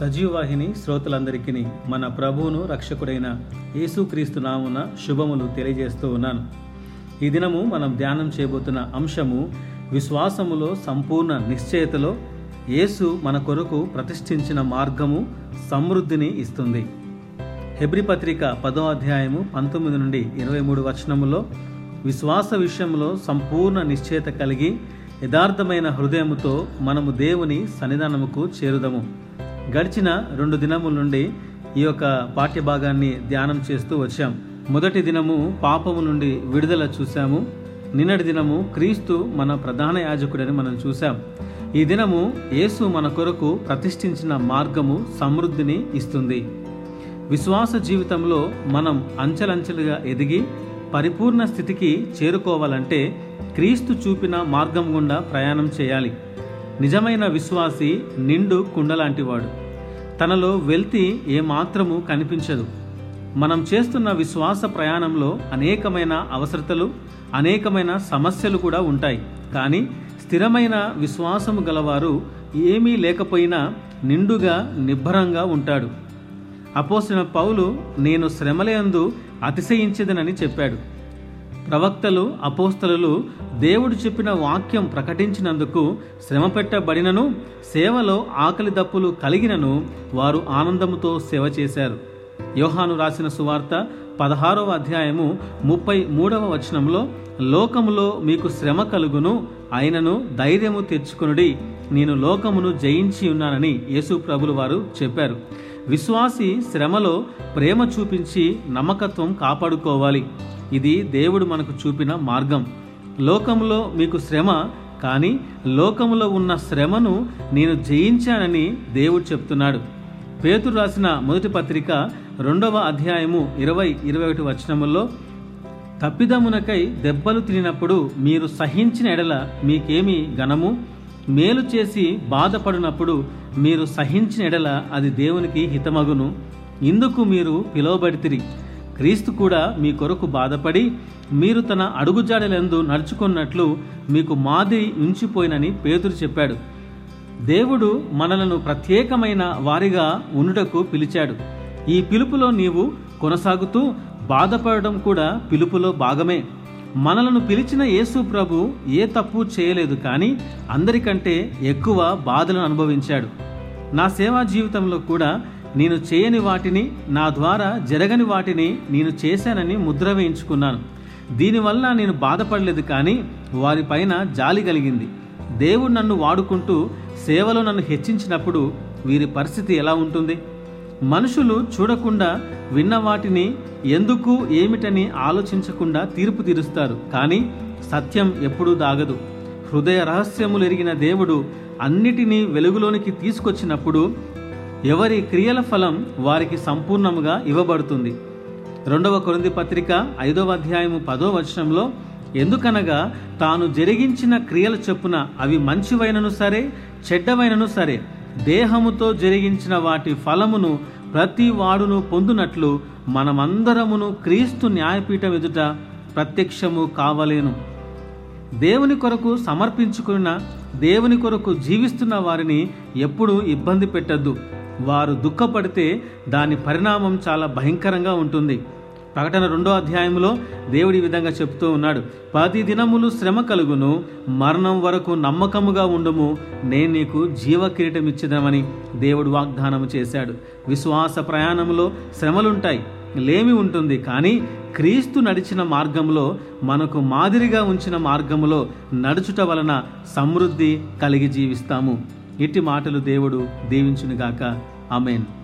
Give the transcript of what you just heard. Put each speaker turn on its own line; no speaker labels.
సజీవవాహిని శ్రోతలందరికీ మన ప్రభువును రక్షకుడైన యేసుక్రీస్తు నామున శుభములు తెలియజేస్తూ ఉన్నాను. ఈ దినము మనం ధ్యానం చేయబోతున్న అంశము విశ్వాసములో సంపూర్ణ నిశ్చయతలో యేసు మన కొరకు ప్రతిష్ఠించిన మార్గము సమృద్ధిని ఇస్తుంది. హెబ్రి పత్రిక పదో అధ్యాయము పంతొమ్మిది నుండి ఇరవై మూడు వచనములో విశ్వాస విషయంలో సంపూర్ణ నిశ్చయత కలిగి యథార్థమైన హృదయముతో మనము దేవుని సన్నిధానముకు చేరుదము. గడిచిన రెండు దినముల నుండి ఈ యొక్క పాఠ్యభాగాన్ని ధ్యానం చేస్తూ వచ్చాం. మొదటి దినము పాపము నుండి విడుదల చూశాము. నిన్నటి దినము క్రీస్తు మన ప్రధాన యాజకుడని మనం చూశాం. ఈ దినము యేసు మన కొరకు ప్రతిష్ఠించిన మార్గము సమృద్ధిని ఇస్తుంది. విశ్వాస జీవితంలో మనం అంచెలంచెలుగా ఎదిగి పరిపూర్ణ స్థితికి చేరుకోవాలంటే క్రీస్తు చూపిన మార్గం గుండా ప్రయాణం చేయాలి. నిజమైన విశ్వాసి నిండు కుండలాంటివాడు. తనలో వెల్తి ఏమాత్రము కనిపించదు. మనం చేస్తున్న విశ్వాస ప్రయాణంలో అనేకమైన అవసరతలు అనేకమైన సమస్యలు కూడా ఉంటాయి. కానీ స్థిరమైన విశ్వాసము గలవారు ఏమీ లేకపోయినా నిండుగా నిబ్బరంగా ఉంటాడు. అపోసిన పౌలు నేను శ్రమలయందు అతిశయించదనని చెప్పాడు. ప్రవక్తలు అపోస్తలు దేవుడు చెప్పిన వాక్యం ప్రకటించినందుకు శ్రమ పెట్టబడినను సేవలో ఆకలి దప్పులు కలిగినను వారు ఆనందముతో సేవ చేశారు. యోహాను రాసిన సువార్త పదహారవ అధ్యాయము ముప్పై మూడవ వచనంలో లోకములో మీకు శ్రమ కలుగును అయినను ధైర్యము తెచ్చుకొనుడి. నేను లోకమును జయించి ఉన్నానని యేసు ప్రభులు వారు చెప్పారు. విశ్వాసి శ్రమలో ప్రేమ చూపించి నమ్మకత్వం కాపాడుకోవాలి. ఇది దేవుడు మనకు చూపిన మార్గం. లోకంలో మీకు శ్రమ కానీ లోకంలో ఉన్న శ్రమను నేను జయించానని దేవుడు చెప్తున్నాడు. పేతురు రాసిన మొదటి పత్రిక రెండవ అధ్యాయము ఇరవై ఇరవై ఒకటి వచనముల్లో తప్పిదమునకై దెబ్బలు తినినప్పుడు మీరు సహించిన ఎడల మీకేమి ఘనము? మేలు చేసి బాధపడినప్పుడు మీరు సహించిన ఎడల అది దేవునికి హితమగును. ఇందుకు మీరు పిలువబడితిరి. క్రీస్తు కూడా మీ కొరకు బాధపడి మీరు తన అడుగుజాడలందు నడుచుకున్నట్లు మీకు మాదిరి ఉంచిపోయినని పేతురు చెప్పాడు. దేవుడు మనలను ప్రత్యేకమైన వారిగా ఉండుటకు పిలిచాడు. ఈ పిలుపులో నీవు కొనసాగుతూ బాధపడడం కూడా పిలుపులో భాగమే. మనలను పిలిచిన యేసు ప్రభు ఏ తప్పు చేయలేదు కానీ అందరికంటే ఎక్కువ బాధలను అనుభవించాడు. నా సేవా జీవితంలో కూడా నేను చేయని వాటిని నా ద్వారా జరగని వాటిని నేను చేశానని ముద్ర వేయించుకున్నాను. దీనివల్ల నేను బాధపడలేదు కానీ వారిపైన జాలి కలిగింది. దేవుడు నన్ను వాడుకుంటూ సేవలో నన్ను హెచ్చించినప్పుడు వీరి పరిస్థితి ఎలా ఉంటుంది? మనుషులు చూడకుండా విన్న వాటిని ఎందుకు ఏమిటని ఆలోచించకుండా తీర్పు తీరుస్తారు. కానీ సత్యం ఎప్పుడూ దాగదు. హృదయ రహస్యములు ఎరిగిన దేవుడు అన్నిటినీ వెలుగులోనికి తీసుకొచ్చినప్పుడు ఎవరి క్రియల ఫలం వారికి సంపూర్ణముగా ఇవ్వబడుతుంది. రెండవ కొరింది పత్రిక ఐదవ అధ్యాయము పదో వచనంలో ఎందుకనగా తాను జరిగించిన క్రియల చొప్పున అవి మంచివైనను సరే చెడ్డవైనను సరే దేహముతో జరిగించిన వాటి ఫలమును ప్రతి వాడును పొందునట్లు మనమందరమును క్రీస్తు న్యాయపీఠం ఎదుట ప్రత్యక్షము కావలేను. దేవుని కొరకు సమర్పించుకున్న దేవుని కొరకు జీవిస్తున్న వారిని ఎప్పుడూ ఇబ్బంది పెట్టద్దు. వారు దుఃఖపడితే దాని పరిణామం చాలా భయంకరంగా ఉంటుంది. ప్రకటన రెండో అధ్యాయంలో దేవుడి విధంగా చెప్తూ ఉన్నాడు. పది దినములు శ్రమ కలుగును మరణం వరకు నమ్మకముగా ఉండుము నేను నీకు జీవ కిరీటం ఇచ్చిదమని దేవుడు వాగ్దానం చేశాడు. విశ్వాస ప్రయాణంలో శ్రమలుంటాయి లేమి ఉంటుంది కానీ క్రీస్తు నడిచిన మార్గంలో మనకు మాదిరిగా ఉంచిన మార్గంలో నడుచుట వలన సమృద్ధి కలిగి జీవిస్తాము. ఇట్టి మాటలు దేవుడు దీవించునుగాక. ఆమెన్.